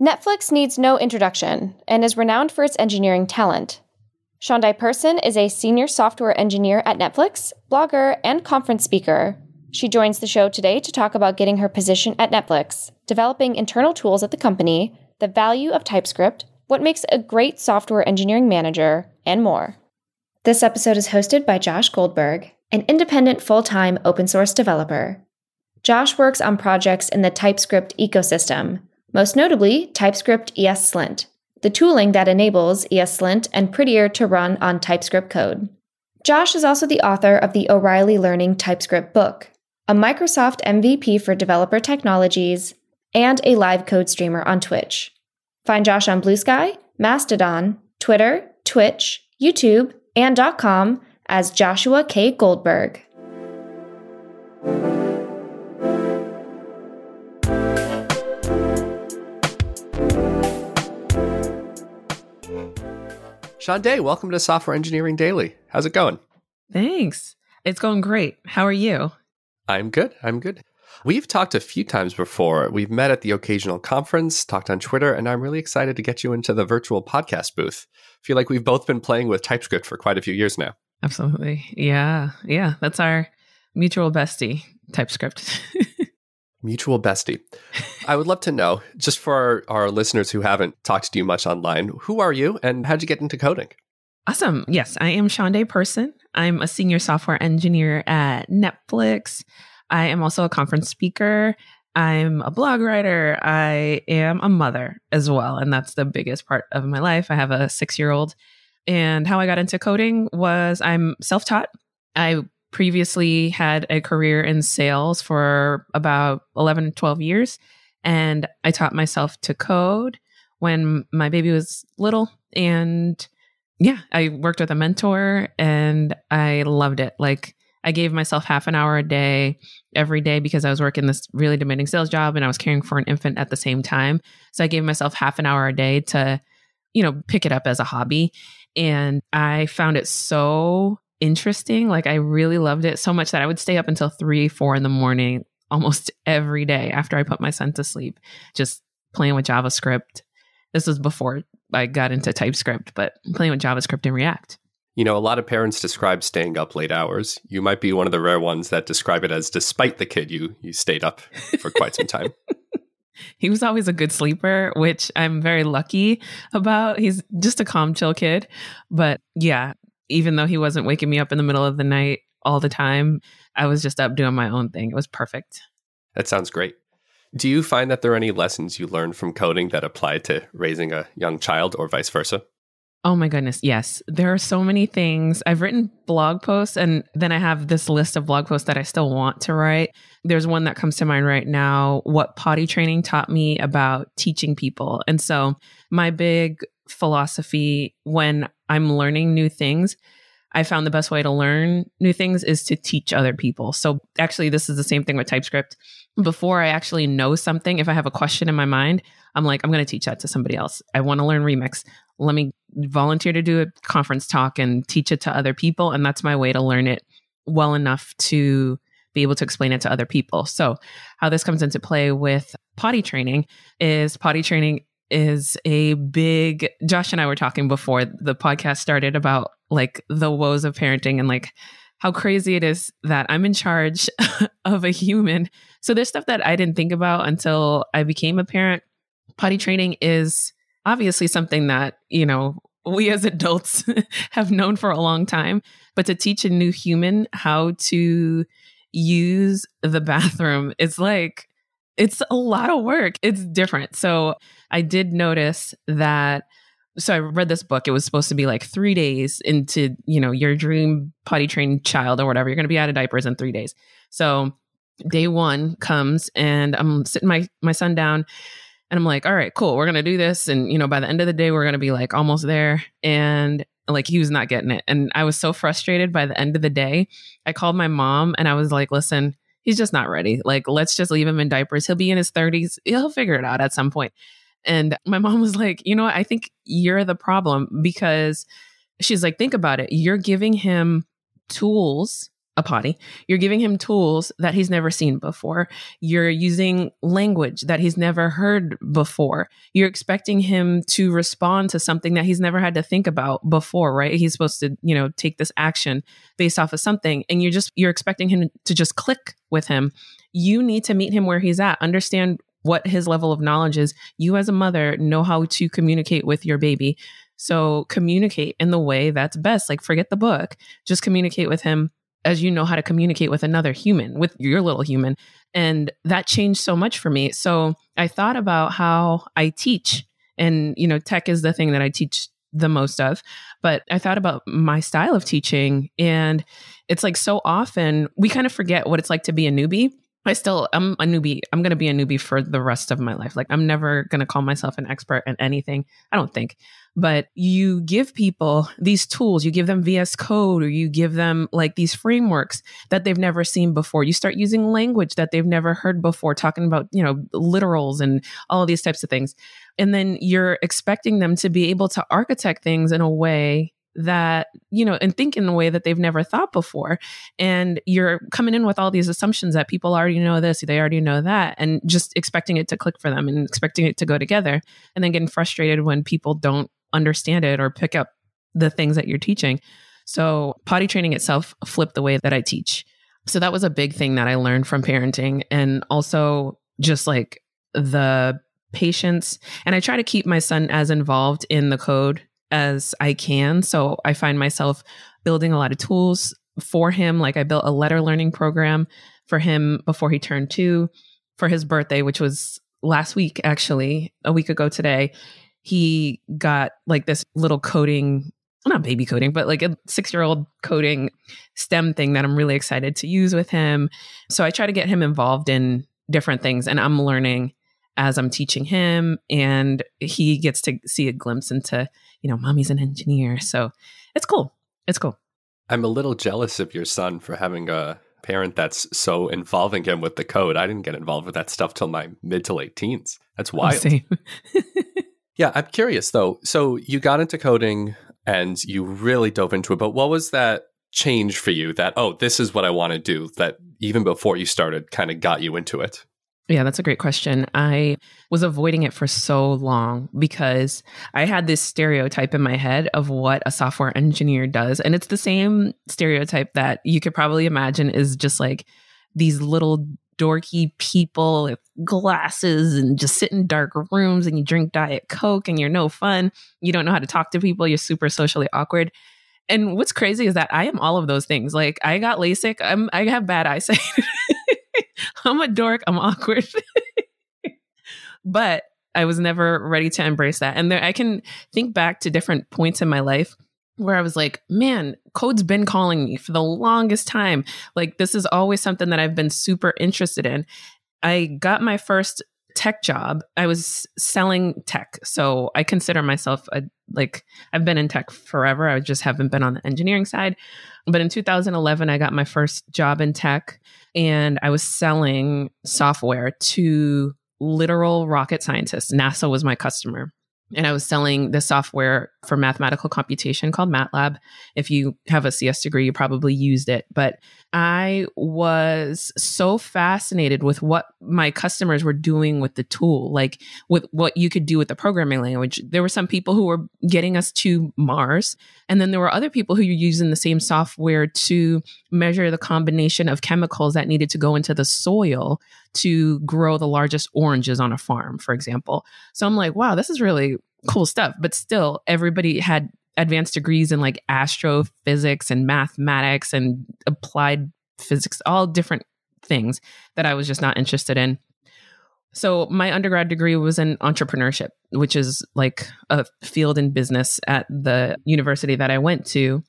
Netflix needs no introduction and is renowned for its engineering talent. Shaundai Person is a senior software engineer at Netflix, blogger, and conference speaker. She joins the show today to talk about getting her position at Netflix, developing internal tools at the company, the value of TypeScript, what makes a great software engineering manager, and more. This episode is hosted by Josh Goldberg, an independent full time open source developer. Josh works on projects in the TypeScript ecosystem, most notably TypeScript ESLint, the tooling that enables ESLint and Prettier to run on TypeScript code. Josh is also the author of the O'Reilly Learning TypeScript book, a Microsoft MVP for developer technologies, and a live code streamer on Twitch. Find Josh on Blue Sky, Mastodon, Twitter, Twitch, YouTube, and .com as Joshua K. Goldberg. Shaundai, welcome to Software Engineering Daily. How's it going? Thanks. It's going great. How are you? I'm good. I'm good. We've talked a few times before. We've met at the occasional conference, talked on Twitter, and I'm really excited to get you into the virtual podcast booth. I feel like we've both been playing with TypeScript for quite a few years now. Absolutely. Yeah. Yeah. That's our mutual bestie, TypeScript. mutual bestie. I would love to know, just for our, our, listeners who haven't talked to you much online, who are you and how'd you get into coding? Awesome. Yes, I am Shaundai Person. I'm a senior software engineer at Netflix. I am also a conference speaker. I'm a blog writer. I am a mother as well. And that's the biggest part of my life. I have a six year old. And how I got into coding was I'm self taught. I previously had a career in sales for about 11, 12 years. And I taught myself to code when my baby was little. And yeah, I worked with a mentor and I loved it. Like, I gave myself half an hour a day every day because I was working this really demanding sales job and I was caring for an infant at the same time. So I gave myself half an hour a day to, you know, pick it up as a hobby. And I found it so interesting. Like I really loved it so much that I would stay up until three, four in the morning almost every day after I put my son to sleep, just playing with JavaScript. This was before I got into TypeScript, but playing with JavaScript and React. You know, a lot of parents describe staying up late hours. You might be one of the rare ones that describe it as despite the kid, you you stayed up for quite some time. he was always a good sleeper, which I'm very lucky about. He's just a calm, chill kid. But yeah, even though he wasn't waking me up in the middle of the night all the time, I was just up doing my own thing. It was perfect. That sounds great. Do you find that there are any lessons you learned from coding that apply to raising a young child or vice versa? Oh my goodness, yes. There are so many things. I've written blog posts and then I have this list of blog posts that I still want to write. There's one that comes to mind right now what potty training taught me about teaching people. And so, my big philosophy when I'm learning new things, I found the best way to learn new things is to teach other people. So, actually, this is the same thing with TypeScript. Before I actually know something, if I have a question in my mind, I'm like, I'm going to teach that to somebody else. I want to learn Remix. Let me volunteer to do a conference talk and teach it to other people. And that's my way to learn it well enough to be able to explain it to other people. So, how this comes into play with potty training is potty training is a big Josh and I were talking before the podcast started about like the woes of parenting and like how crazy it is that I'm in charge of a human. So there's stuff that I didn't think about until I became a parent. Potty training is obviously something that, you know, we as adults have known for a long time, but to teach a new human how to use the bathroom, it's like it's a lot of work. It's different. So I did notice that. So I read this book. It was supposed to be like three days into, you know, your dream potty trained child or whatever. You're going to be out of diapers in three days. So day one comes and I'm sitting my, my son down and I'm like, all right, cool. We're going to do this. And, you know, by the end of the day, we're going to be like almost there. And like he was not getting it. And I was so frustrated by the end of the day. I called my mom and I was like, listen, he's just not ready. Like, let's just leave him in diapers. He'll be in his 30s. He'll figure it out at some point. And my mom was like, you know what? I think you're the problem because she's like, think about it. You're giving him tools a potty. You're giving him tools that he's never seen before. You're using language that he's never heard before. You're expecting him to respond to something that he's never had to think about before, right? He's supposed to, you know, take this action based off of something and you're just you're expecting him to just click with him. You need to meet him where he's at. Understand what his level of knowledge is. You as a mother know how to communicate with your baby. So communicate in the way that's best. Like forget the book. Just communicate with him as you know how to communicate with another human, with your little human. And that changed so much for me. So I thought about how I teach. And, you know, tech is the thing that I teach the most of. But I thought about my style of teaching. And it's like so often we kind of forget what it's like to be a newbie. I still, I'm a newbie. I'm going to be a newbie for the rest of my life. Like, I'm never going to call myself an expert in anything. I don't think but you give people these tools you give them vs code or you give them like these frameworks that they've never seen before you start using language that they've never heard before talking about you know literals and all these types of things and then you're expecting them to be able to architect things in a way that you know and think in a way that they've never thought before and you're coming in with all these assumptions that people already know this they already know that and just expecting it to click for them and expecting it to go together and then getting frustrated when people don't understand it or pick up the things that you're teaching. So, potty training itself flipped the way that I teach. So, that was a big thing that I learned from parenting and also just like the patience. And I try to keep my son as involved in the code as I can. So, I find myself building a lot of tools for him. Like, I built a letter learning program for him before he turned two for his birthday, which was last week, actually, a week ago today he got like this little coding not baby coding, but like a six year old coding STEM thing that I'm really excited to use with him. So I try to get him involved in different things and I'm learning as I'm teaching him and he gets to see a glimpse into, you know, mommy's an engineer. So it's cool. It's cool. I'm a little jealous of your son for having a parent that's so involving him with the code. I didn't get involved with that stuff till my mid to late teens. That's oh, wild. Yeah, I'm curious though. So you got into coding and you really dove into it, but what was that change for you that, oh, this is what I want to do that even before you started kind of got you into it? Yeah, that's a great question. I was avoiding it for so long because I had this stereotype in my head of what a software engineer does. And it's the same stereotype that you could probably imagine is just like these little dorky people with glasses and just sit in dark rooms and you drink Diet Coke and you're no fun. You don't know how to talk to people. You're super socially awkward. And what's crazy is that I am all of those things. Like I got LASIK. I'm I have bad eyesight. I'm a dork. I'm awkward. but I was never ready to embrace that. And there I can think back to different points in my life where I was like, man, code's been calling me for the longest time. Like, this is always something that I've been super interested in. I got my first tech job. I was selling tech. So I consider myself a, like, I've been in tech forever. I just haven't been on the engineering side. But in 2011, I got my first job in tech and I was selling software to literal rocket scientists. NASA was my customer and I was selling the software for mathematical computation called MATLAB. If you have a CS degree, you probably used it. But I was so fascinated with what my customers were doing with the tool, like with what you could do with the programming language. There were some people who were getting us to Mars, and then there were other people who were using the same software to measure the combination of chemicals that needed to go into the soil to grow the largest oranges on a farm, for example. So I'm like, wow, this is really cool stuff. But still, everybody had advanced degrees in like astrophysics and mathematics and applied physics, all different things that I was just not interested in. So my undergrad degree was in entrepreneurship, which is like a field in business at the university that I went to.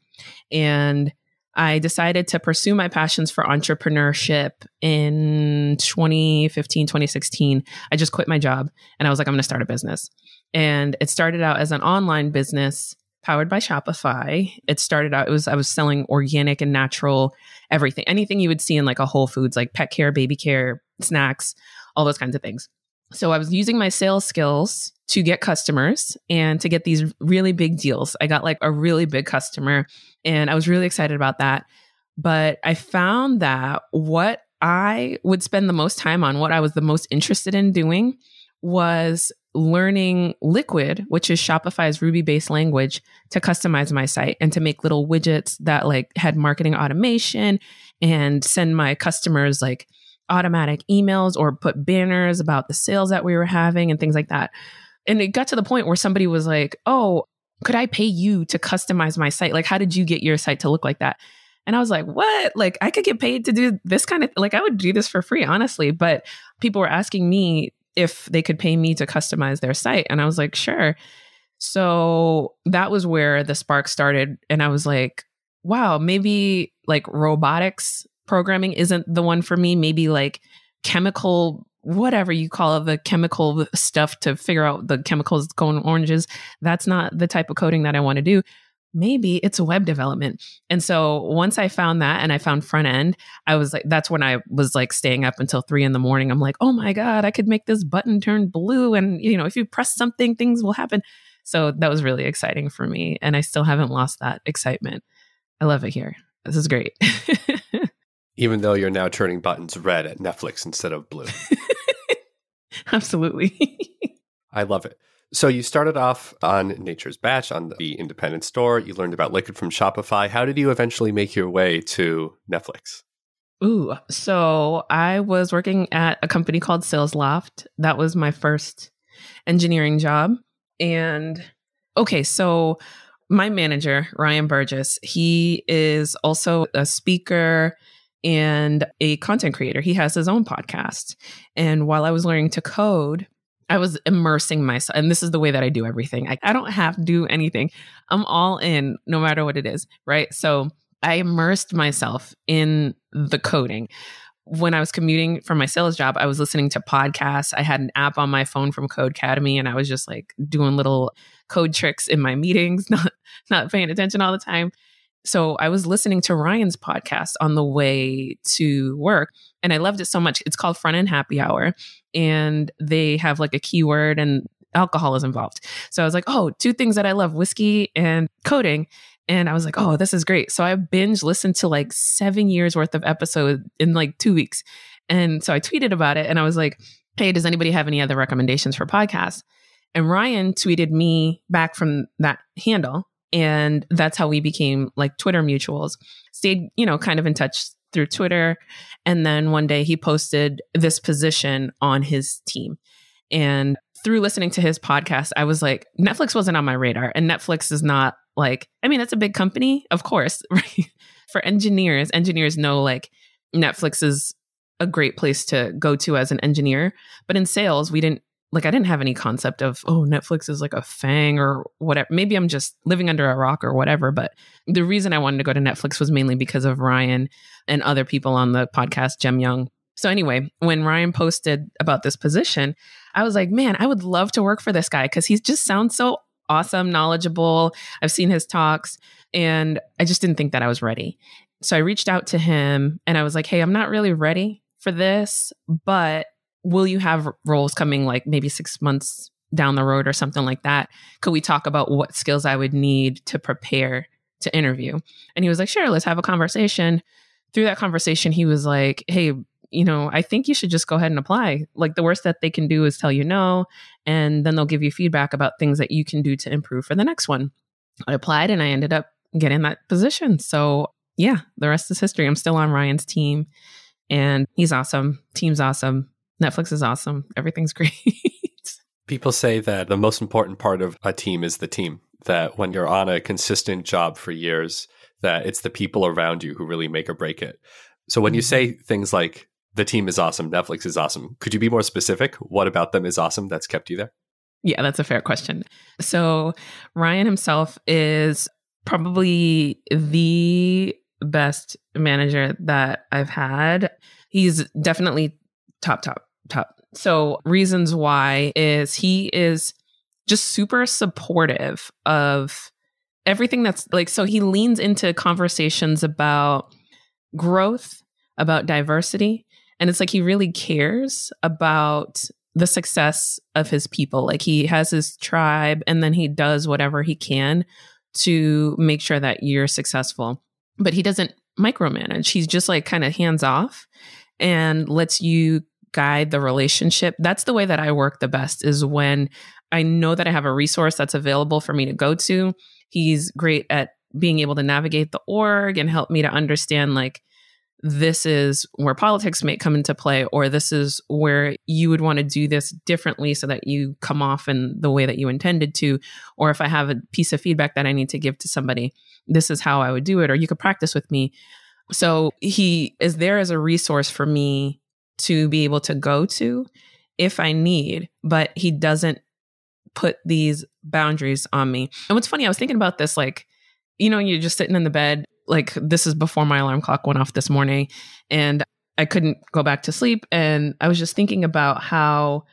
And I decided to pursue my passions for entrepreneurship in 2015, 2016. I just quit my job and I was like, I'm going to start a business. And it started out as an online business powered by Shopify. It started out, it was, I was selling organic and natural everything, anything you would see in like a Whole Foods, like pet care, baby care, snacks, all those kinds of things. So I was using my sales skills to get customers and to get these really big deals. I got like a really big customer and I was really excited about that. But I found that what I would spend the most time on, what I was the most interested in doing, was learning Liquid, which is Shopify's Ruby based language, to customize my site and to make little widgets that like had marketing automation and send my customers like automatic emails or put banners about the sales that we were having and things like that. And it got to the point where somebody was like, Oh, could I pay you to customize my site? Like, how did you get your site to look like that? And I was like, what? Like, I could get paid to do this kind of, like, I would do this for free, honestly. But people were asking me if they could pay me to customize their site. And I was like, sure. So that was where the spark started. And I was like, wow, maybe like robotics programming isn't the one for me. Maybe like chemical, whatever you call it, the chemical stuff to figure out the chemicals going oranges. That's not the type of coding that I want to do maybe it's web development. And so once I found that and I found front end, I was like, that's when I was like staying up until three in the morning. I'm like, oh my God, I could make this button turn blue. And, you know, if you press something, things will happen. So that was really exciting for me. And I still haven't lost that excitement. I love it here. This is great. Even though you're now turning buttons red at Netflix instead of blue. Absolutely. I love it. So you started off on Nature's Batch on the independent store. You learned about Liquid from Shopify. How did you eventually make your way to Netflix? Ooh, so I was working at a company called Salesloft. That was my first engineering job. And okay, so my manager, Ryan Burgess, he is also a speaker and a content creator. He has his own podcast. And while I was learning to code, I was immersing myself. And this is the way that I do everything. I, I don't have to do anything. I'm all in no matter what it is. Right. So I immersed myself in the coding. When I was commuting from my sales job, I was listening to podcasts. I had an app on my phone from Codecademy, and I was just like doing little code tricks in my meetings, not not paying attention all the time. So I was listening to Ryan's podcast on the way to work and I loved it so much. It's called Front End Happy Hour and they have like a keyword and alcohol is involved. So I was like, oh, two things that I love whiskey and coding. And I was like, oh, this is great. So I binge listened to like seven years worth of episodes in like two weeks. And so I tweeted about it and I was like, hey, does anybody have any other recommendations for podcasts? And Ryan tweeted me back from that handle and that's how we became like Twitter mutuals. Stayed, you know, kind of in touch through Twitter. And then one day he posted this position on his team. And through listening to his podcast, I was like, Netflix wasn't on my radar. And Netflix is not like, I mean, it's a big company, of course, right? For engineers, engineers know like Netflix is a great place to go to as an engineer. But in sales, we didn't like I didn't have any concept of oh Netflix is like a FAANG or whatever. Maybe I'm just living under a rock or whatever. But the reason I wanted to go to Netflix was mainly because of Ryan and other people on the podcast, Jem Young. So anyway, when Ryan posted about this position, I was like, man, I would love to work for this guy because he just sounds so awesome, knowledgeable. I've seen his talks, and I just didn't think that I was ready. So I reached out to him and I was like, hey, I'm not really ready for this, but will you have roles coming like maybe six months down the road or something like that? Could we talk about what skills I would need to prepare to interview? And he was like, sure, let's have a conversation. Through that conversation, he was like, hey, you know, I think you should just go ahead and apply. Like the worst that they can do is tell you no, and then they'll give you feedback about things that you can do to improve for the next one. I applied and I ended up getting that position. So, yeah, the rest is history. I'm still on Ryan's team and he's awesome. Team's awesome. Netflix is awesome. Everything's great. People say that the most important part of a team is the team. That when you're on a consistent job for years, that it's the people around you who really make or break it. So when you say mm-hmm. things like the team is awesome, Netflix is awesome, could you be more specific? What about them is awesome that's kept you there? Yeah, that's a fair question. So Ryan himself is probably the best manager that I've had. He's definitely top, top top. So, reasons why is he is just super supportive of everything that's like, so he leans into conversations about growth, about diversity. And it's like he really cares about the success of his people. Like he has his tribe and then he does whatever he can to make sure that you're successful. But he doesn't micromanage. He's just like kind of hands off and lets you guide the relationship. That's the way that I work the best is when I know that I have a resource that's available for me to go to. He's great at being able to navigate the org and help me to understand like this is where politics may come into play or this is where you would want to do this differently so that you come off in the way that you intended to or if i have a piece of feedback that i need to give to somebody this is how i would do it or you could practice with me so he is there as a resource for me to be able to go to if i need but he doesn't put these boundaries on me and what's funny i was thinking about this like you know you're just sitting in the bed like this is before my alarm clock went off this morning and I couldn't go back to sleep. And I was just thinking about how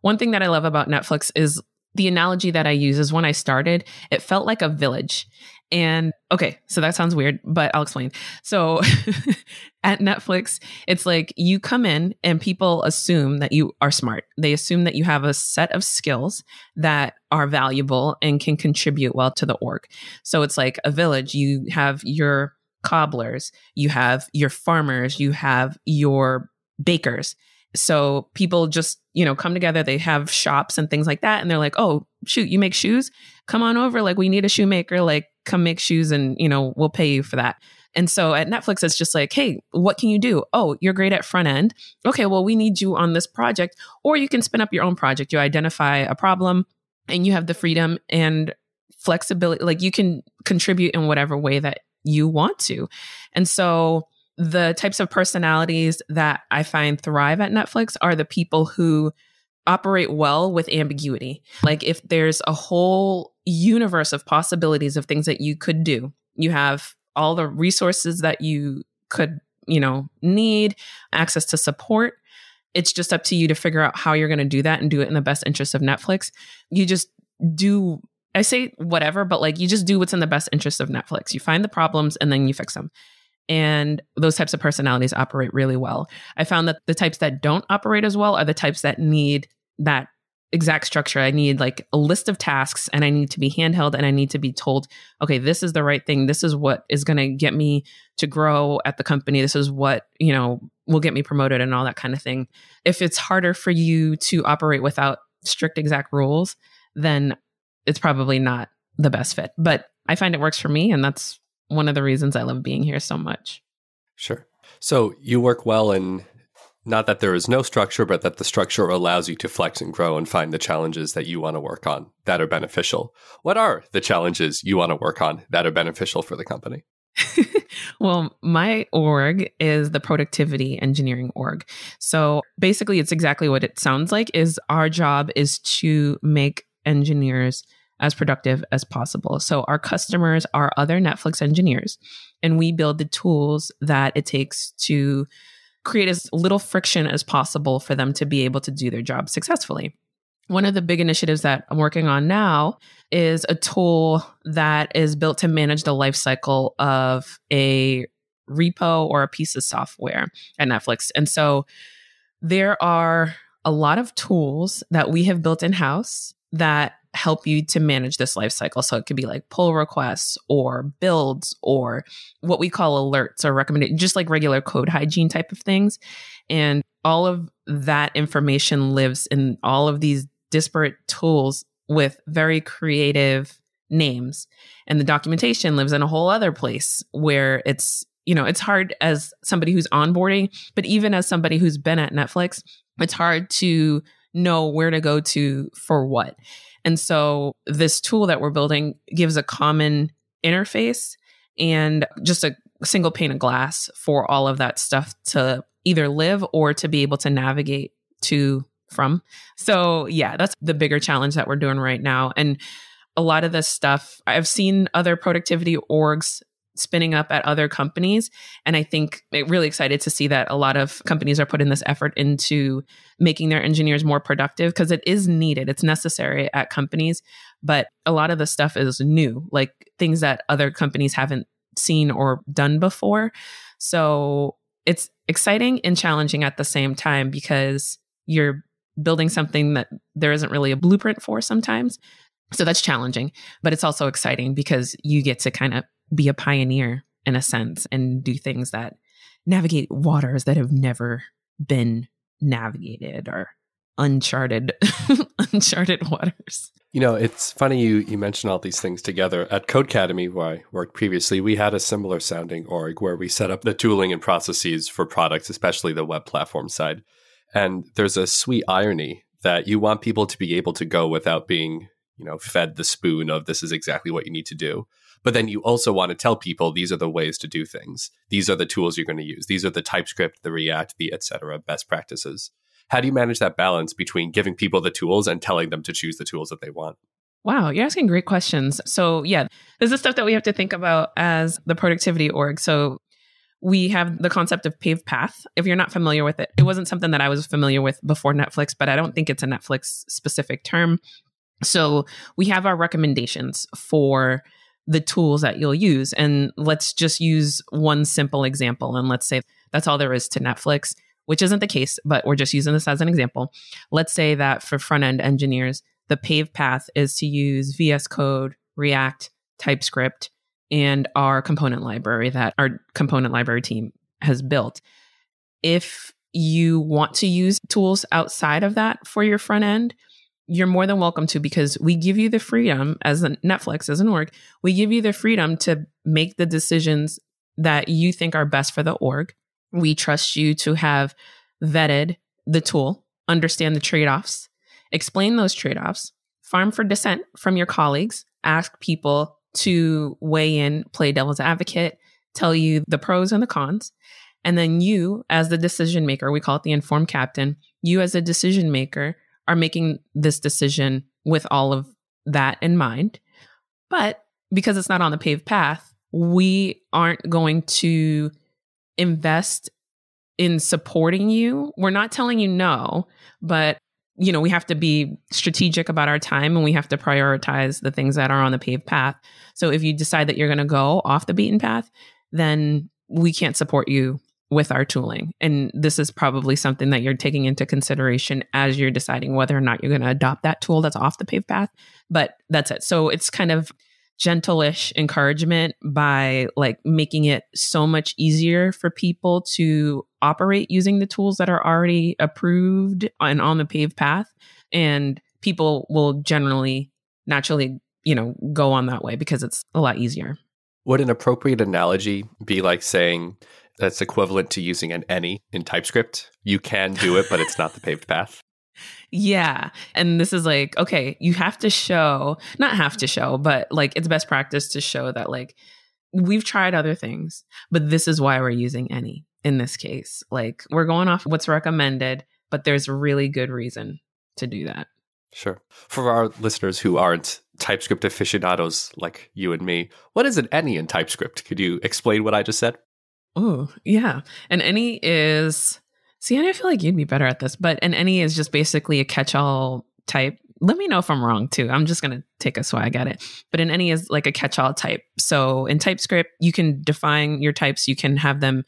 one thing that I love about Netflix is the analogy that I use is when I started, it felt like a village. And okay, so that sounds weird, but I'll explain. So at Netflix, it's like you come in and people assume that you are smart. They assume that you have a set of skills that are valuable and can contribute well to the org. So it's like a village. You have your cobblers, you have your farmers, you have your bakers. So people just, you know, come together, they have shops and things like that. And they're like, oh, shoot, you make shoes? Come on over. Like, we need a shoemaker. Like, come make shoes and, you know, we'll pay you for that. And so at Netflix, it's just like, hey, what can you do? Oh, you're great at front end. Okay, well, we need you on this project. Or you can spin up your own project. You identify a problem and you have the freedom and flexibility. Like you can contribute in whatever way that you want to. And so the types of personalities that I find thrive at Netflix are the people who operate well with ambiguity. Like if there's a whole universe of possibilities of things that you could do, you have all the resources that you could, you know, need, access to support. It's just up to you to figure out how you're going to do that and do it in the best interest of Netflix. You just do I say whatever, but like you just do what's in the best interest of Netflix. You find the problems and then you fix them. And those types of personalities operate really well. I found that the types that don't operate as well are the types that need that exact structure. I need like a list of tasks and I need to be handheld and I need to be told, okay, this is the right thing. This is what is going to get me to grow at the company. This is what, you know, will get me promoted and all that kind of thing. If it's harder for you to operate without strict exact rules, then it's probably not the best fit. But I find it works for me and that's one of the reasons I love being here so much. Sure. So you work well in not that there is no structure, but that the structure allows you to flex and grow and find the challenges that you want to work on that are beneficial. What are the challenges you want to work on that are beneficial for the company? well, my org is the productivity engineering org. So basically it's exactly what it sounds like is our job is to make engineers as productive as possible. So our customers are other Netflix engineers and we build the tools that it takes to create as little friction as possible for them to be able to do their job successfully. One of the big initiatives that I'm working on now is a tool that is built to manage the life cycle of a repo or a piece of software at Netflix. And so there are a lot of tools that we have built in house that help you to manage this life cycle. So it could be like pull requests or builds or what we call alerts or recommended, just like regular code hygiene type of things. And all of that information lives in all of these disparate tools with very creative names. And the documentation lives in a whole other place where it's, you know, it's hard as somebody who's onboarding, but even as somebody who's been at Netflix, it's hard to know where to go to for what. And so this tool that we're building gives a common interface and just a single pane of glass for all of that stuff to either live or to be able to navigate to from. So, yeah, that's the bigger challenge that we're doing right now. And a lot of this stuff, I've seen other productivity orgs spinning up at other companies. And I think I'm really excited to see that a lot of companies are putting this effort into making their engineers more productive because it is needed. It's necessary at companies. But a lot of the stuff is new, like things that other companies haven't seen or done before. So it's exciting and challenging at the same time because you're building something that there isn't really a blueprint for sometimes. So that's challenging, but it's also exciting because you get to kind of be a pioneer in a sense and do things that navigate waters that have never been navigated or uncharted uncharted waters. You know, it's funny you you mention all these things together. At Codecademy, where I worked previously, we had a similar sounding org where we set up the tooling and processes for products, especially the web platform side. And there's a sweet irony that you want people to be able to go without being, you know, fed the spoon of this is exactly what you need to do. But then you also want to tell people these are the ways to do things. These are the tools you're going to use. These are the TypeScript, the React, the etc. best practices. How do you manage that balance between giving people the tools and telling them to choose the tools that they want? Wow, you're asking great questions. So, yeah, this is stuff that we have to think about as the productivity org. So, we have the concept of paved path. If you're not familiar with it, it wasn't something that I was familiar with before Netflix, but I don't think it's a Netflix specific term. So, we have our recommendations for the tools that you'll use. And let's just use one simple example. And let's say that's all there is to Netflix, which isn't the case, but we're just using this as an example. Let's say that for front end engineers, the paved path is to use VS Code, React, TypeScript, and our component library that our component library team has built. If you want to use tools outside of that for your front end, you're more than welcome to because we give you the freedom as a Netflix, as an org, we give you the freedom to make the decisions that you think are best for the org. We trust you to have vetted the tool, understand the trade offs, explain those trade offs, farm for dissent from your colleagues, ask people to weigh in, play devil's advocate, tell you the pros and the cons. And then you, as the decision maker, we call it the informed captain, you as a decision maker are making this decision with all of that in mind. But because it's not on the paved path, we aren't going to invest in supporting you. We're not telling you no, but you know, we have to be strategic about our time and we have to prioritize the things that are on the paved path. So if you decide that you're going to go off the beaten path, then we can't support you with our tooling. And this is probably something that you're taking into consideration as you're deciding whether or not you're going to adopt that tool that's off the paved path. But that's it. So it's kind of gentleish encouragement by like making it so much easier for people to operate using the tools that are already approved and on the paved path. And people will generally naturally, you know, go on that way because it's a lot easier. Would an appropriate analogy be like saying that's equivalent to using an any in TypeScript? You can do it, but it's not the paved path. Yeah. And this is like, okay, you have to show, not have to show, but like it's best practice to show that like we've tried other things, but this is why we're using any in this case. Like we're going off what's recommended, but there's really good reason to do that. Sure. For our listeners who aren't TypeScript aficionados like you and me, what is an any in TypeScript? Could you explain what I just said? Oh, yeah. And any is see, I feel like you'd be better at this, but an any is just basically a catch-all type. Let me know if I'm wrong too. I'm just gonna take a swag at it. But an any is like a catch-all type. So in TypeScript, you can define your types. You can have them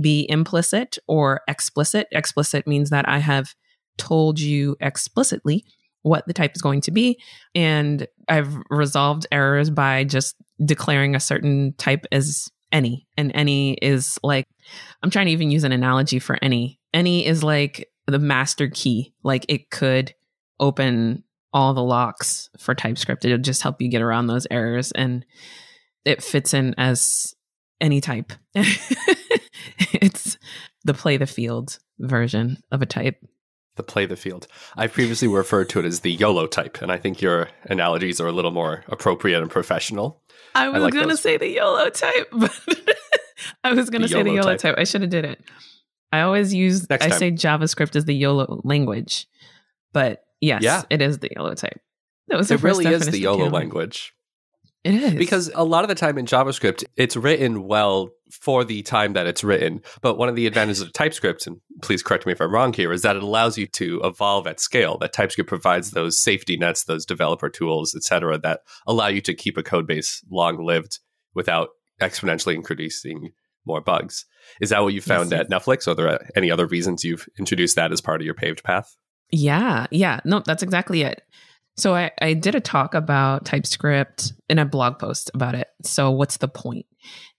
be implicit or explicit. Explicit means that I have told you explicitly what the type is going to be. And I've resolved errors by just declaring a certain type as any. And any is like, I'm trying to even use an analogy for any. Any is like the master key. Like it could open all the locks for TypeScript. It'll just help you get around those errors. And it fits in as any type. it's the play the field version of a type the play the field. I've previously referred to it as the YOLO type, and I think your analogies are a little more appropriate and professional. I was I like going to say the YOLO type, but I was going to say the YOLO type. type. I should have did it. I always use I say JavaScript is the YOLO language, but yes, yeah. it is the YOLO type. That was it. Really is the YOLO language. It is. Because a lot of the time in JavaScript, it's written well for the time that it's written. But one of the advantages of TypeScript, and please correct me if I'm wrong here, is that it allows you to evolve at scale. That TypeScript provides those safety nets, those developer tools, et cetera, that allow you to keep a code base long lived without exponentially increasing more bugs. Is that what you found yes. at Netflix? Are there any other reasons you've introduced that as part of your paved path? Yeah, yeah. No, that's exactly it. So I, I did a talk about TypeScript in a blog post about it. So what's the point?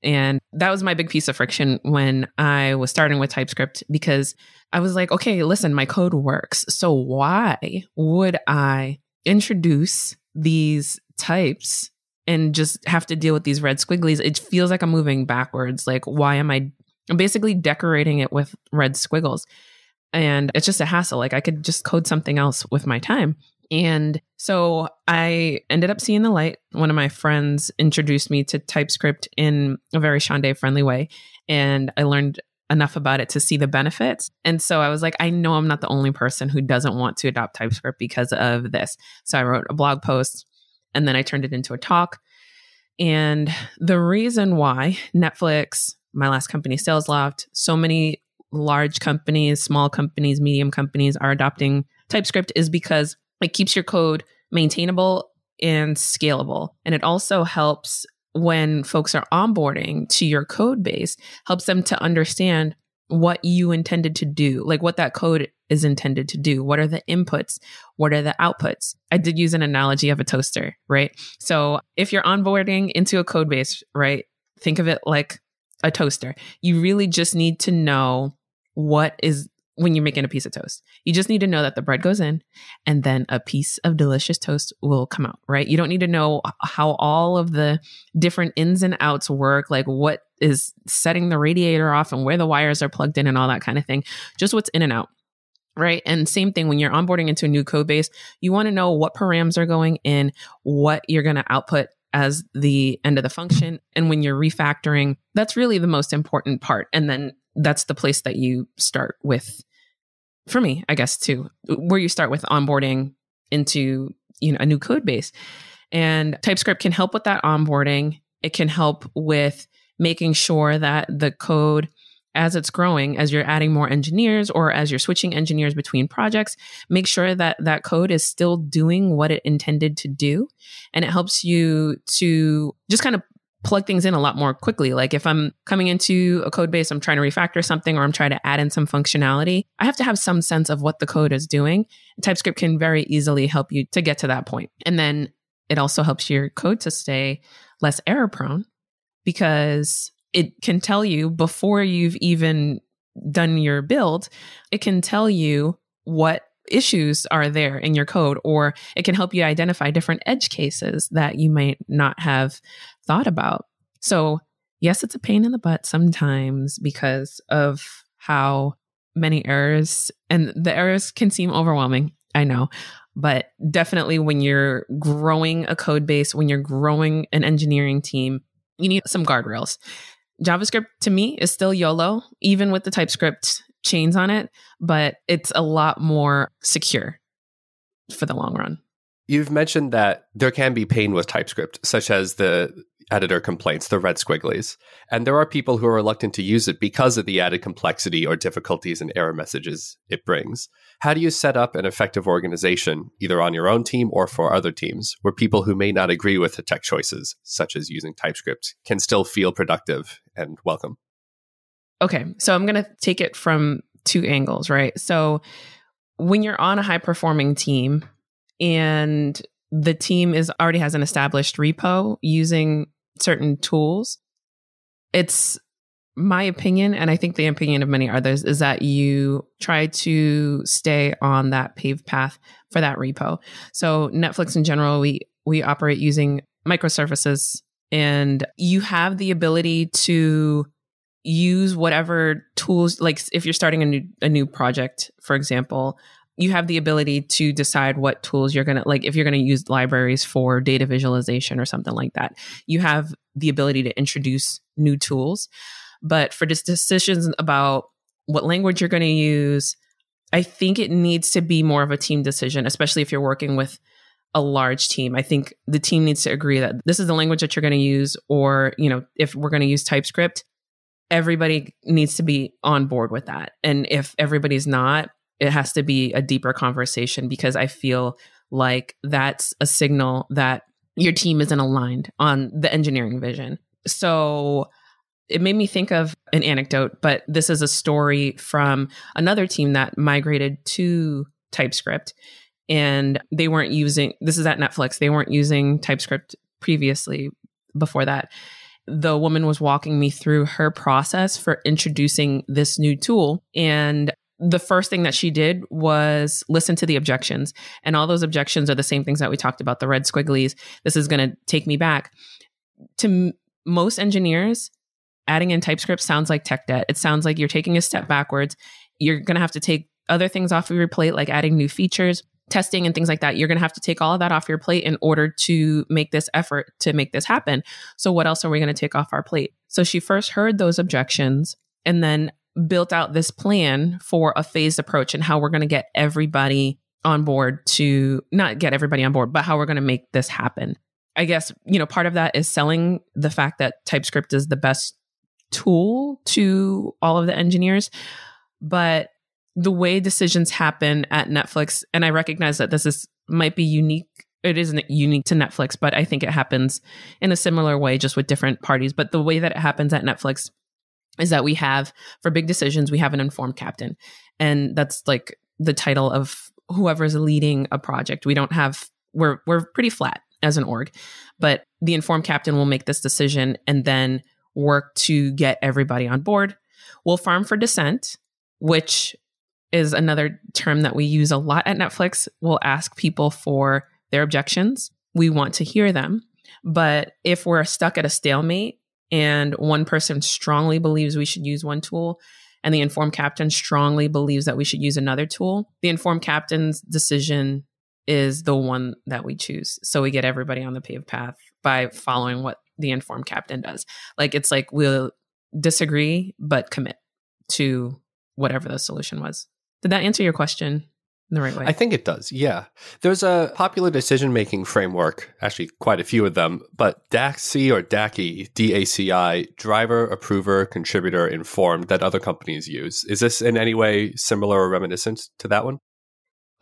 And that was my big piece of friction when I was starting with TypeScript because I was like, okay, listen, my code works. So why would I introduce these types and just have to deal with these red squigglies? It feels like I'm moving backwards. Like, why am I I'm basically decorating it with red squiggles? And it's just a hassle. Like, I could just code something else with my time. And so I ended up seeing the light. One of my friends introduced me to TypeScript in a very Shaundai friendly way. And I learned enough about it to see the benefits. And so I was like, I know I'm not the only person who doesn't want to adopt TypeScript because of this. So I wrote a blog post and then I turned it into a talk. And the reason why Netflix, my last company, SalesLoft, so many large companies, small companies, medium companies are adopting TypeScript is because it keeps your code maintainable and scalable. And it also helps when folks are onboarding to your code base, helps them to understand what you intended to do, like what that code is intended to do. What are the inputs? What are the outputs? I did use an analogy of a toaster, right? So if you're onboarding into a code base, right, think of it like a toaster. You really just need to know what is when you're making a piece of toast. You just need to know that the bread goes in and then a piece of delicious toast will come out, right? You don't need to know how all of the different ins and outs work, like what is setting the radiator off and where the wires are plugged in and all that kind of thing. Just what's in and out. Right. And same thing when you're onboarding into a new code base, you want to know what params are going in, what you're going to output as the end of the function. And when you're refactoring, that's really the most important part. And then that's the place that you start with for me, I guess too, where you start with onboarding into you know a new code base. And TypeScript can help with that onboarding. It can help with making sure that the code as it's growing as you're adding more engineers or as you're switching engineers between projects make sure that that code is still doing what it intended to do and it helps you to just kind of plug things in a lot more quickly. Like if I'm coming into a code base, I'm trying to refactor something or I'm trying to add in some functionality, I have to have some sense of what the code is doing. TypeScript can very easily help you to get to that point. And then it also helps your code to stay less error prone because it can tell you before you've even done your build, it can tell you what issues are there in your code, or it can help you identify different edge cases that you might not have thought about. So, yes, it's a pain in the butt sometimes because of how many errors, and the errors can seem overwhelming. I know. But definitely when you're growing a code base, when you're growing an engineering team, you need some guardrails. JavaScript to me is still YOLO, even with the TypeScript chains on it, but it's a lot more secure for the long run. You've mentioned that there can be pain with TypeScript, such as the editor complaints, the red squigglies. And there are people who are reluctant to use it because of the added complexity or difficulties and error messages it brings. How do you set up an effective organization, either on your own team or for other teams, where people who may not agree with the tech choices, such as using TypeScript, can still feel productive and welcome? Okay, so I'm going to take it from two angles, right? So when you're on a high performing team and the team is already has an established repo using certain tools, it's my opinion, and I think the opinion of many others, is that you try to stay on that paved path for that repo. So Netflix in general, we we operate using microservices, and you have the ability to use whatever tools like if you're starting a new a new project for example you have the ability to decide what tools you're going to like if you're going to use libraries for data visualization or something like that you have the ability to introduce new tools but for just decisions about what language you're going to use i think it needs to be more of a team decision especially if you're working with a large team i think the team needs to agree that this is the language that you're going to use or you know if we're going to use typescript everybody needs to be on board with that. And if everybody's not, it has to be a deeper conversation because I feel like that's a signal that your team isn't aligned on the engineering vision. So it made me think of an anecdote, but this is a story from another team that migrated to TypeScript. and they weren't using this is at Netflix. They weren't using TypeScript previously before that. The woman was walking me through her process for introducing this new tool and the first thing that she did was listen to the objections. And all those objections are the same things that we talked about the red squigglies. This is going to take me back. To m- most engineers, adding in TypeScript sounds like tech debt. It sounds like you're taking a step backwards. You're going to have to take other things off of your plate, like adding new features, testing, and things like that. You're going to have to take all of that off your plate in order to make this effort to make this happen. So, what else are we going to take off our plate? So, she first heard those objections and then built out this plan for a phased approach and how we're going to get everybody on board to not get everybody on board, but how we're going to make this happen. I guess, you know, part of that is selling the fact that TypeScript is the best tool to all of the engineers. But the way decisions happen at Netflix, and I recognize that this is might be unique. It isn't unique to Netflix, but I think it happens in a similar way, just with different parties. But the way that it happens at Netflix is that we have for big decisions we have an informed captain. And that's like the title of whoever is leading a project. We don't have we're we're pretty flat as an org but the informed captain will make this decision and then work to get everybody on board. We'll farm for dissent which is another term that we use a lot at netflix. We'll ask people for their objections. We want to hear them. But if we're stuck at a stalemate and one person strongly believes we should use one tool and the informed captain strongly believes that we should use another tool the informed captain's decision is the one that we choose. So we get everybody on the paved path by following what the informed captain does. Like it's like we'll disagree but commit to whatever the solution was. Did that answer your question in the right way. I think it does. Yeah. There's a popular decision making framework, actually, quite a few of them, but DACI or DACI, D A C I, driver, approver, contributor, informed, that other companies use. Is this in any way similar or reminiscent to that one?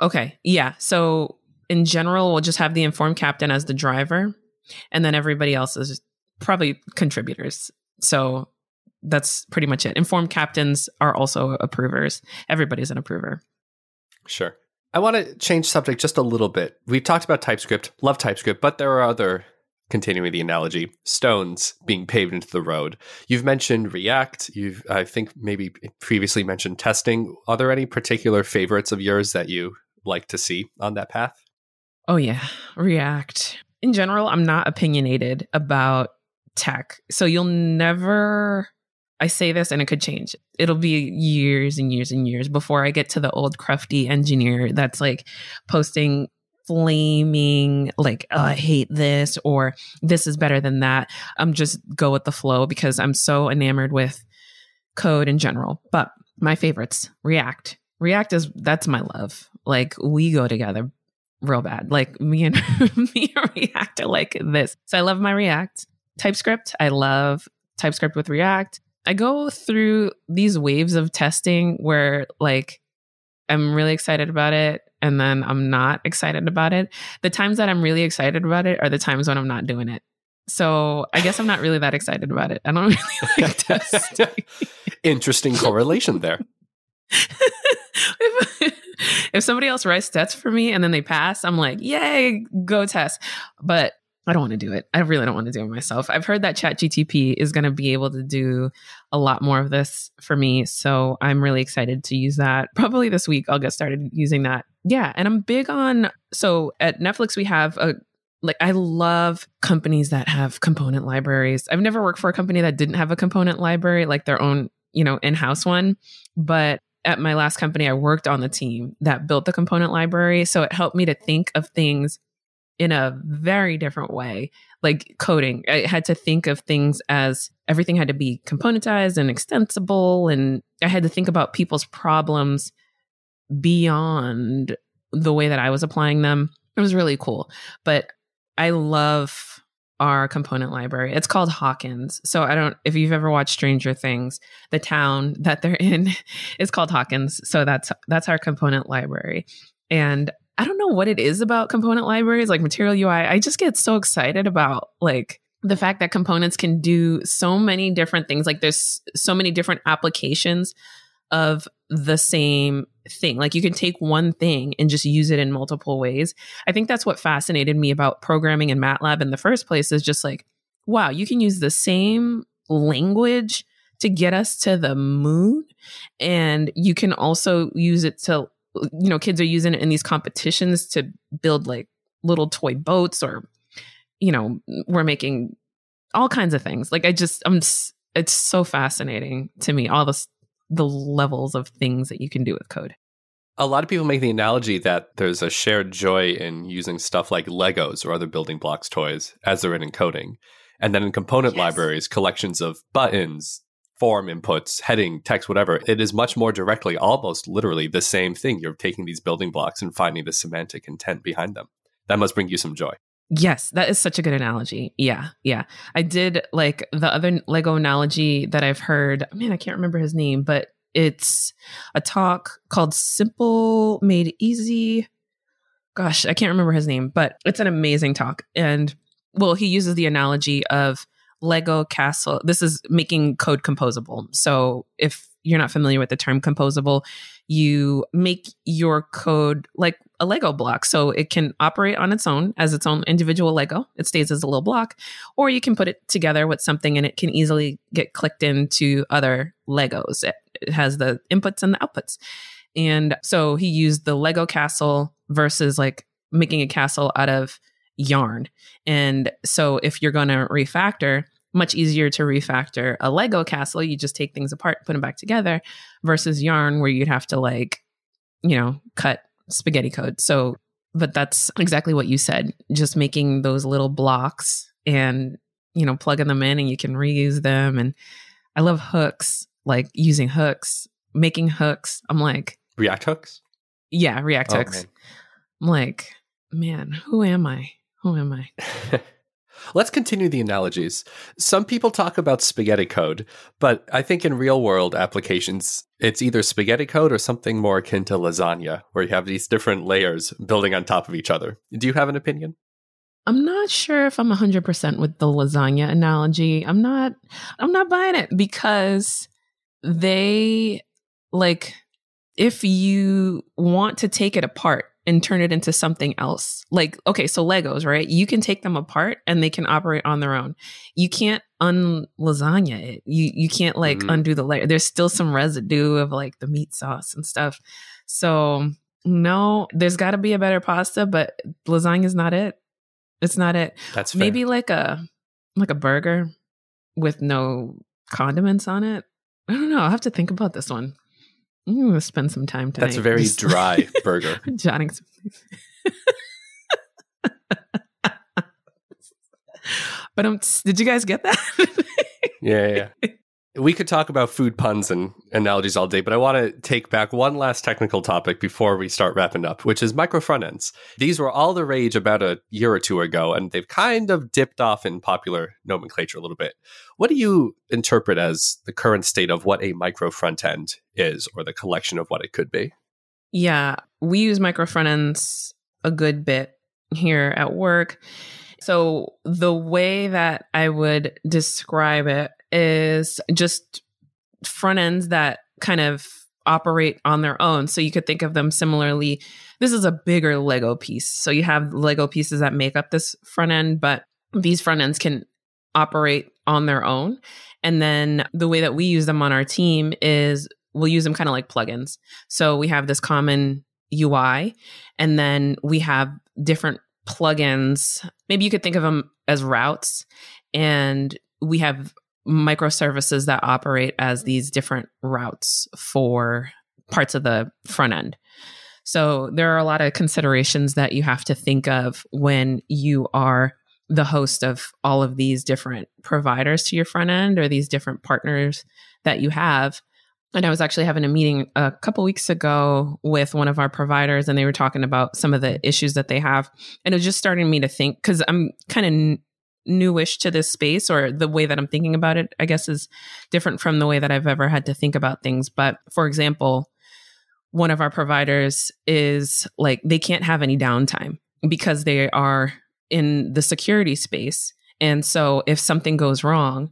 Okay. Yeah. So in general, we'll just have the informed captain as the driver, and then everybody else is probably contributors. So that's pretty much it. Informed captains are also approvers. Everybody's an approver. Sure. I want to change subject just a little bit. We've talked about TypeScript, love TypeScript, but there are other, continuing the analogy, stones being paved into the road. You've mentioned React. You've, I think, maybe previously mentioned testing. Are there any particular favorites of yours that you like to see on that path? Oh, yeah. React. In general, I'm not opinionated about tech. So you'll never I say this and it could change. It'll be years and years and years before I get to the old crufty engineer that's like posting flaming like oh, I hate this or this is better than that. I'm just go with the flow because I'm so enamored with code in general. But my favorites, React. React is that's my love. Like we go together real bad. Like me and me and React are like this. So I love my React. TypeScript, I love TypeScript with React. I go through these waves of testing where like I'm really excited about it and then I'm not excited about it. The times that I'm really excited about it are the times when I'm not doing it. So I guess I'm not really that excited about it. I don't really like testing. Interesting correlation there. if, if somebody else writes tests for me and then they pass, I'm like, yay, go test. But I don't want to do it. I really don't want to do it myself. I've heard that ChatGTP is going to be able to do a lot more of this for me. So I'm really excited to use that. Probably this week, I'll get started using that. Yeah. And I'm big on, so at Netflix, we have a, like, I love companies that have component libraries. I've never worked for a company that didn't have a component library, like their own, you know, in house one. But at my last company, I worked on the team that built the component library. So it helped me to think of things in a very different way. Like coding, I had to think of things as everything had to be componentized and extensible. And I had to think about people's problems beyond the way that I was applying them. It was really cool. But I love our component library. It's called Hawkins. So I don't if you've ever watched Stranger Things, the town that they're in is called Hawkins. So that's that's our component library. And I don't know what it is about component libraries like Material UI. I just get so excited about like the fact that components can do so many different things. Like there's so many different applications of the same thing. Like you can take one thing and just use it in multiple ways. I think that's what fascinated me about programming in MATLAB in the first place is just like, wow, you can use the same language to get us to the moon. And you can also use it to, you know, kids are using it in these competitions to build like little toy boats or, you know, we're making all kinds of things. Like I just, I'm, it's so fascinating to me, all the, the levels of things that you can do with code. A lot of people make the analogy that there's a shared joy in using stuff like Legos or other building blocks toys as they're in encoding. And then in component yes. libraries, collections of buttons, form inputs, heading, text, whatever, it is much more directly, almost literally the same thing. You're taking these building blocks and finding the semantic intent behind them. That must bring you some joy. Yes, that is such a good analogy. Yeah, yeah. I did like the other Lego analogy that I've heard. Man, I can't remember his name, but it's a talk called Simple Made Easy. Gosh, I can't remember his name, but it's an amazing talk. And well, he uses the analogy of Lego castle. This is making code composable. So if you're not familiar with the term composable, you make your code like a Lego block. So it can operate on its own as its own individual Lego. It stays as a little block, or you can put it together with something and it can easily get clicked into other Legos. It, it has the inputs and the outputs. And so he used the Lego castle versus like making a castle out of yarn. And so if you're going to refactor, much easier to refactor a Lego castle. You just take things apart, put them back together versus yarn where you'd have to like, you know, cut spaghetti code. So, but that's exactly what you said, just making those little blocks and, you know, plugging them in and you can reuse them. And I love hooks, like using hooks, making hooks. I'm like, React hooks? Yeah, React oh, hooks. Man. I'm like, man, who am I? Who am I? Let's continue the analogies. Some people talk about spaghetti code, but I think in real world applications, it's either spaghetti code or something more akin to lasagna, where you have these different layers building on top of each other. Do you have an opinion? I'm not sure if I'm 100% with the lasagna analogy. I'm not I'm not buying it because they like if you want to take it apart and turn it into something else. Like, okay, so Legos, right? You can take them apart and they can operate on their own. You can't unlasagna it. You you can't like mm-hmm. undo the layer. There's still some residue of like the meat sauce and stuff. So no, there's got to be a better pasta, but lasagna is not it. It's not it. That's fair. maybe like a like a burger with no condiments on it. I don't know. I'll have to think about this one. Gonna spend some time tonight. That's a very Just dry burger. Some but um, did you guys get that? yeah, yeah. We could talk about food puns and analogies all day, but I want to take back one last technical topic before we start wrapping up, which is micro front ends. These were all the rage about a year or two ago, and they've kind of dipped off in popular nomenclature a little bit. What do you interpret as the current state of what a micro front end is, or the collection of what it could be? Yeah, we use micro front ends a good bit here at work. So, the way that I would describe it is just front ends that kind of operate on their own. So you could think of them similarly. This is a bigger Lego piece. So you have Lego pieces that make up this front end, but these front ends can operate on their own. And then the way that we use them on our team is we'll use them kind of like plugins. So we have this common UI, and then we have different plugins. Maybe you could think of them as routes. And we have microservices that operate as these different routes for parts of the front end. So there are a lot of considerations that you have to think of when you are the host of all of these different providers to your front end or these different partners that you have. And I was actually having a meeting a couple weeks ago with one of our providers, and they were talking about some of the issues that they have. And it was just starting me to think because I'm kind of newish to this space or the way that I'm thinking about it, I guess, is different from the way that I've ever had to think about things. But for example, one of our providers is like they can't have any downtime because they are in the security space. And so if something goes wrong,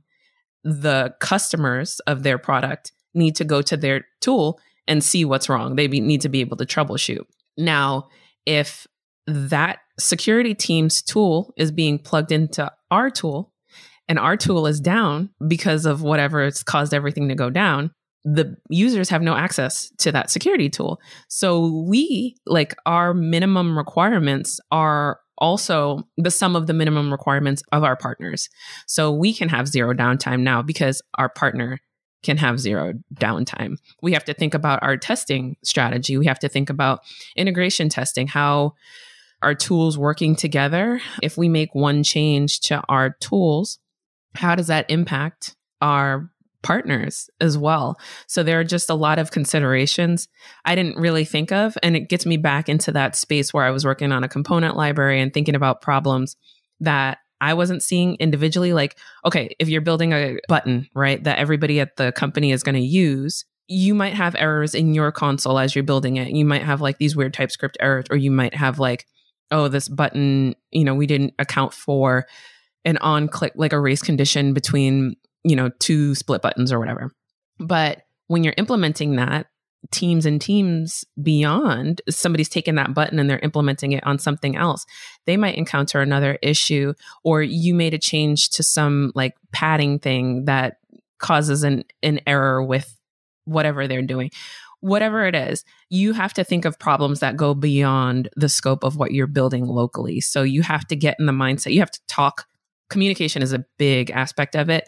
the customers of their product need to go to their tool and see what's wrong. They be, need to be able to troubleshoot. Now, if that security team's tool is being plugged into our tool and our tool is down because of whatever it's caused everything to go down, the users have no access to that security tool. So we, like our minimum requirements are also the sum of the minimum requirements of our partners. So we can have zero downtime now because our partner can have zero downtime. We have to think about our testing strategy. We have to think about integration testing, how our tools working together. If we make one change to our tools, how does that impact our partners as well. So there are just a lot of considerations I didn't really think of. And it gets me back into that space where I was working on a component library and thinking about problems that I wasn't seeing individually. Like, okay, if you're building a button, right, that everybody at the company is going to use, you might have errors in your console as you're building it. You might have like these weird TypeScript errors, or you might have like, oh, this button, you know, we didn't account for an on click, like a race condition between you know, two split buttons or whatever. But when you're implementing that, teams and teams beyond somebody's taken that button and they're implementing it on something else they might encounter another issue or you made a change to some like padding thing that causes an an error with whatever they're doing whatever it is you have to think of problems that go beyond the scope of what you're building locally. So you have to get in the mindset you have to talk. Communication is a big aspect of it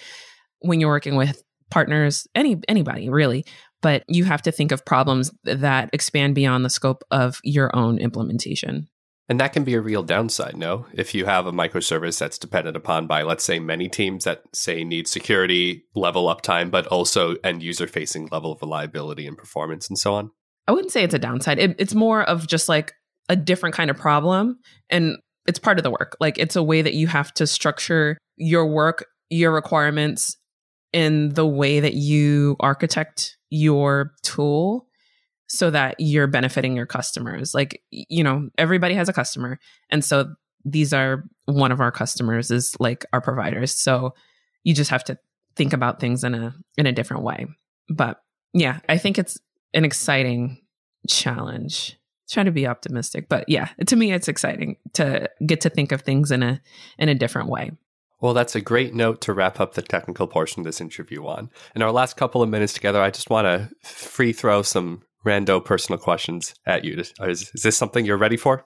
when you're working with partners, any anybody really, but you have to think of problems that expand beyond the scope of your own implementation. And that can be a real downside, no? If you have a microservice that's dependent upon by, let's say, many teams that say need security level uptime, but also end user facing level of reliability and performance and so on. I wouldn't say it's a downside. It, it's more of just like a different kind of problem. And it's part of the work. Like it's a way that you have to structure your work, your requirements, in the way that you architect your tool so that you're benefiting your customers. Like, you know, everybody has a customer. And so these are one of our customers is like our providers. So you just have to think about things in a in a different way. But yeah, I think it's an exciting challenge. Try to be optimistic, but yeah, to me it's exciting to get to think of things in a in a different way. Well, that's a great note to wrap up the technical portion of this interview on. In our last couple of minutes together, I just want to free throw some rando personal questions at you. Is, is this something you're ready for?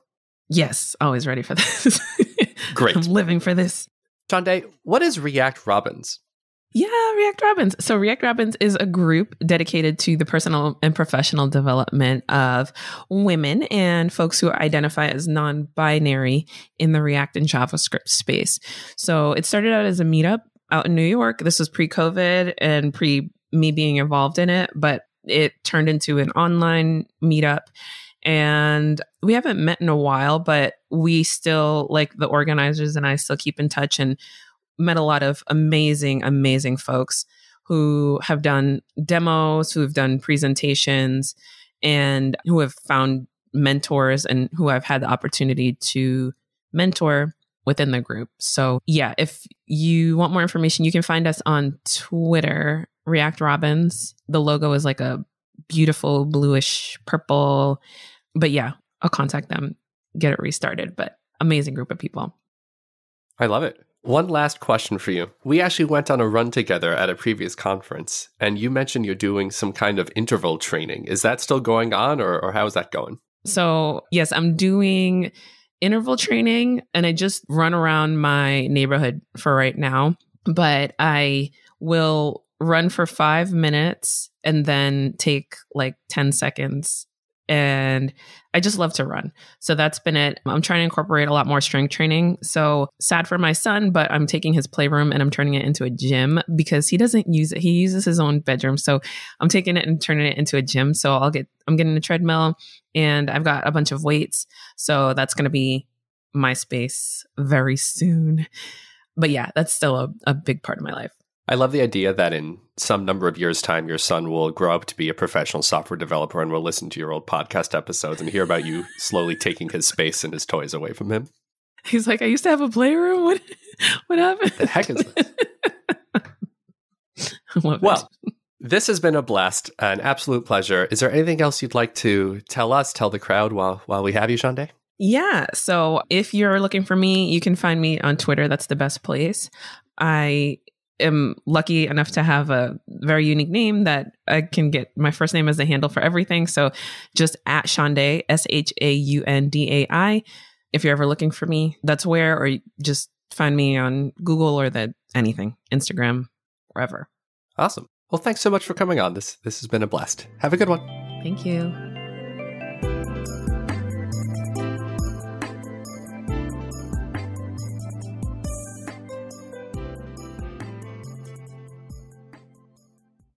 Yes, always ready for this. Great. I'm living for this. Shaundai, what is React Robins? Yeah, React Robins. So React Robins is a group dedicated to the personal and professional development of women and folks who identify as non-binary in the React and JavaScript space. So it started out as a meetup out in New York. This was pre-COVID and pre me being involved in it, but it turned into an online meetup and we haven't met in a while, but we still like the organizers and I still keep in touch and met a lot of amazing, amazing folks who have done demos, who have done presentations, and who have found mentors and who I've had the opportunity to mentor within the group. So, yeah, if you want more information, you can find us on Twitter, React Robins. The logo is like a beautiful bluish purple. But yeah, I'll contact them, get it restarted. But amazing group of people. I love it. One last question for you. We actually went on a run together at a previous conference, and you mentioned you're doing some kind of interval training. Is that still going on, or, or how is that going? So, yes, I'm doing interval training, and I just run around my neighborhood for right now, but I will run for five minutes and then take like 10 seconds and I just love to run. So that's been it. I'm trying to incorporate a lot more strength training. So sad for my son, but I'm taking his playroom and I'm turning it into a gym because he doesn't use it. He uses his own bedroom. So I'm taking it and turning it into a gym. So I'll get, I'm getting a treadmill and I've got a bunch of weights. So that's going to be my space very soon. But yeah, that's still a, a big part of my life. I love the idea that in some number of years' time, your son will grow up to be a professional software developer and will listen to your old podcast episodes and hear about you slowly taking his space and his toys away from him. He's like, I used to have a playroom. What what happened? The heck is this? well, it. This has been a blast, an absolute pleasure. Is there anything else you'd like to tell us, tell the crowd while while we have you, Shaundai? Yeah. So if you're looking for me, you can find me on Twitter. That's the best place. I am lucky enough to have a very unique name that I can get my first name as a handle for everything. So just at Shaundai, S H A U N D A I. If you're ever looking for me, that's where, or just find me on Google or the anything, Instagram, wherever. Awesome. Well, thanks so much for coming on. This this has been a blast. Have a good one. Thank you.